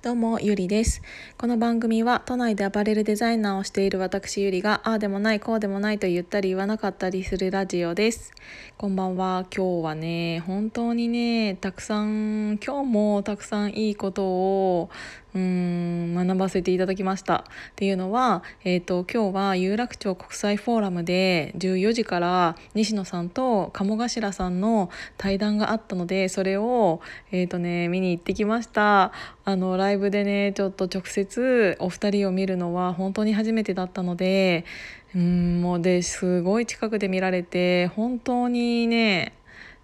どうもゆりです。この番組は都内でアパレルデザイナーをしている私ゆりがああでもないこうでもないと言ったり言わなかったりするラジオです。こんばんは。今日はね本当にねたくさん今日もたくさんいいことをうん学ばせていただきました。っていうのは、えーと、今日は有楽町国際フォーラムで14時から西野さんと鴨頭さんの対談があったのでそれを、えーとね、見に行ってきました。あのライブでねちょっと直接お二人を見るのは本当に初めてだったのでうんもうですごい近くで見られて本当にね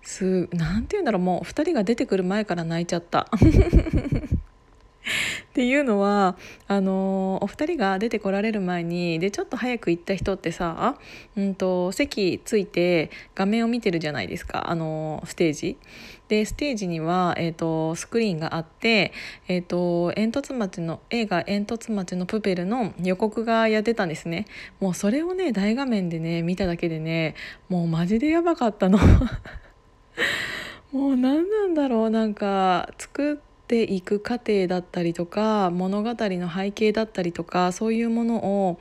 すなんて言うんだろうもう2人が出てくる前から泣いちゃった。っていうのはあのお二人が出てこられる前にでちょっと早く行った人ってさ、うんと、席ついて画面を見てるじゃないですかあのステージ。でステージには、えーと、スクリーンがあって、えーと、煙突町の映画「煙突町のプペル」の予告がやってたんですねもうそれをね大画面でね見ただけでねもうマジでやばかったの もう何なんだろうなんか作っていく過程だったりとか物語の背景だったりとかそういうものを、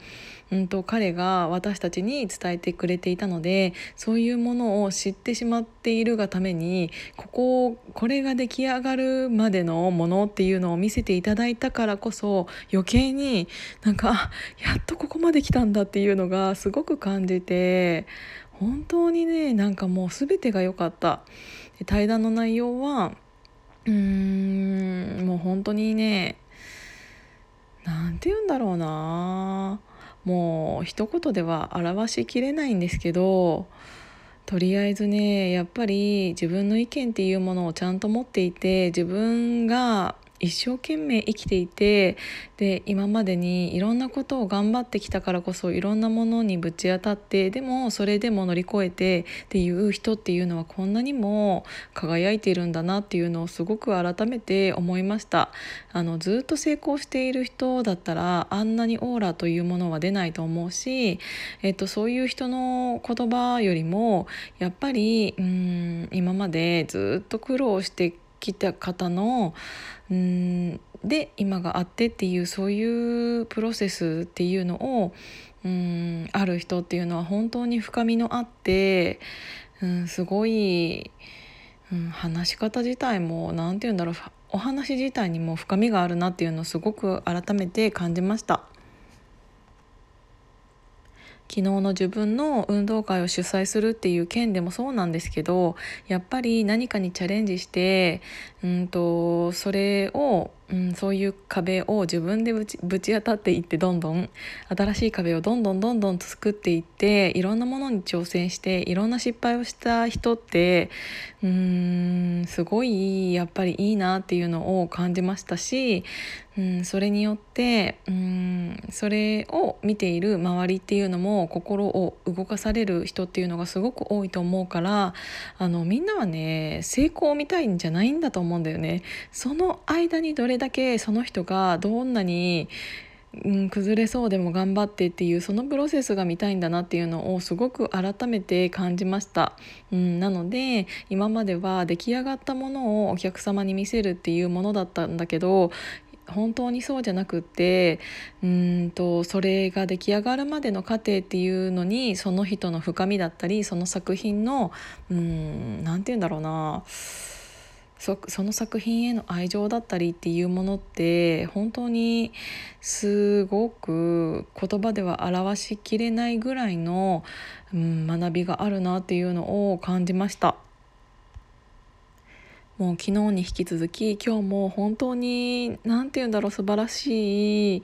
うんと、彼が私たちに伝えてくれていたのでそういうものを知ってしまっているがためにこここれが出来上がるまでのものっていうのを見せていただいたからこそ余計になんかやっとここまで来たんだっていうのがすごく感じて本当にねなんかもう全てが良かった。対談の内容はうーんもう本当にね何て言うんだろうな。もう一言では表しきれないんですけどとりあえずねやっぱり自分の意見っていうものをちゃんと持っていて自分が一生懸命生きていてで今までにいろんなことを頑張ってきたからこそいろんなものにぶち当たってでもそれでも乗り越えてっていう人っていうのはこんなにも輝いているんだなっていうのをすごく改めて思いました。あのずっと成功している人だったらあんなにオーラというものは出ないと思うし、えっと、そういう人の言葉よりもやっぱりうん今までずっと苦労してきた方のうんで今があってっていうそういうプロセスっていうのをうんある人っていうのは本当に深みのあって、うん、すごい、うん、話し方自体も何て言うんだろうお話自体にも深みがあるなっていうのをすごく改めて感じました。昨日の自分の運動会を主催するっていう件でもそうなんですけどやっぱり何かにチャレンジしてうんとそれをうん、そういう壁を自分でぶちぶち当たっていってどんどん新しい壁をどんどんどんどん作っていっていろんなものに挑戦していろんな失敗をした人ってうんすごいやっぱりいいなっていうのを感じましたし、うん、それによってうんそれを見ている周りっていうのも心を動かされる人っていうのがすごく多いと思うからあのみんなはね成功を見たいんじゃないんだと思うんだよね。その間にどれだけその人がどんなにうん、崩れそうでも頑張ってっていうそのプロセスが見たいんだなっていうのをすごく改めて感じました、うん、なので今までは出来上がったものをお客様に見せるっていうものだったんだけど本当にそうじゃなくってうんとそれが出来上がるまでの過程っていうのにその人の深みだったりその作品のうん何て言うんだろうな。そその作品への愛情だったりっていうものって本当にすごく言葉では表しきれないぐらいの、うん、学びがあるなっていうのを感じました。もう昨日に引き続き今日も本当に何て言うんだろう素晴らしい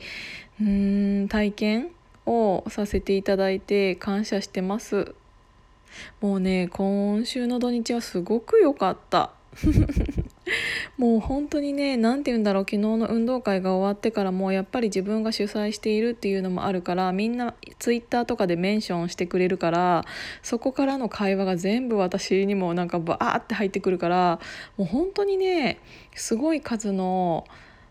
うん体験をさせていただいて感謝してますもうね今週の土日はすごく良かった もう本当にね何て言うんだろう昨日の運動会が終わってからもうやっぱり自分が主催しているっていうのもあるからみんなツイッターとかでメンションしてくれるからそこからの会話が全部私にもなんかバーって入ってくるからもう本当にねすごい数の、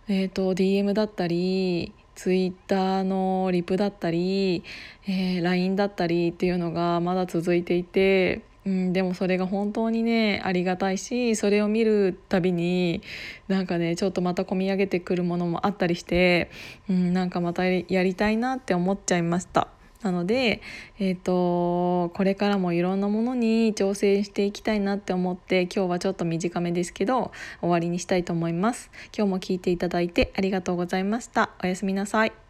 えーと、DM だったりツイッターのリプだったり、えー、LINE だったりっていうのがまだ続いていてうん、でもそれが本当にねありがたいしそれを見るたびになんかねちょっとまた込み上げてくるものもあったりして、うん、なんかまたやりたいなって思っちゃいました。なので、えーと、これからもいろんなものに挑戦していきたいなって思って今日はちょっと短めですけど終わりにしたいと思います。今日も聞いていただいてありがとうございました。おやすみなさい。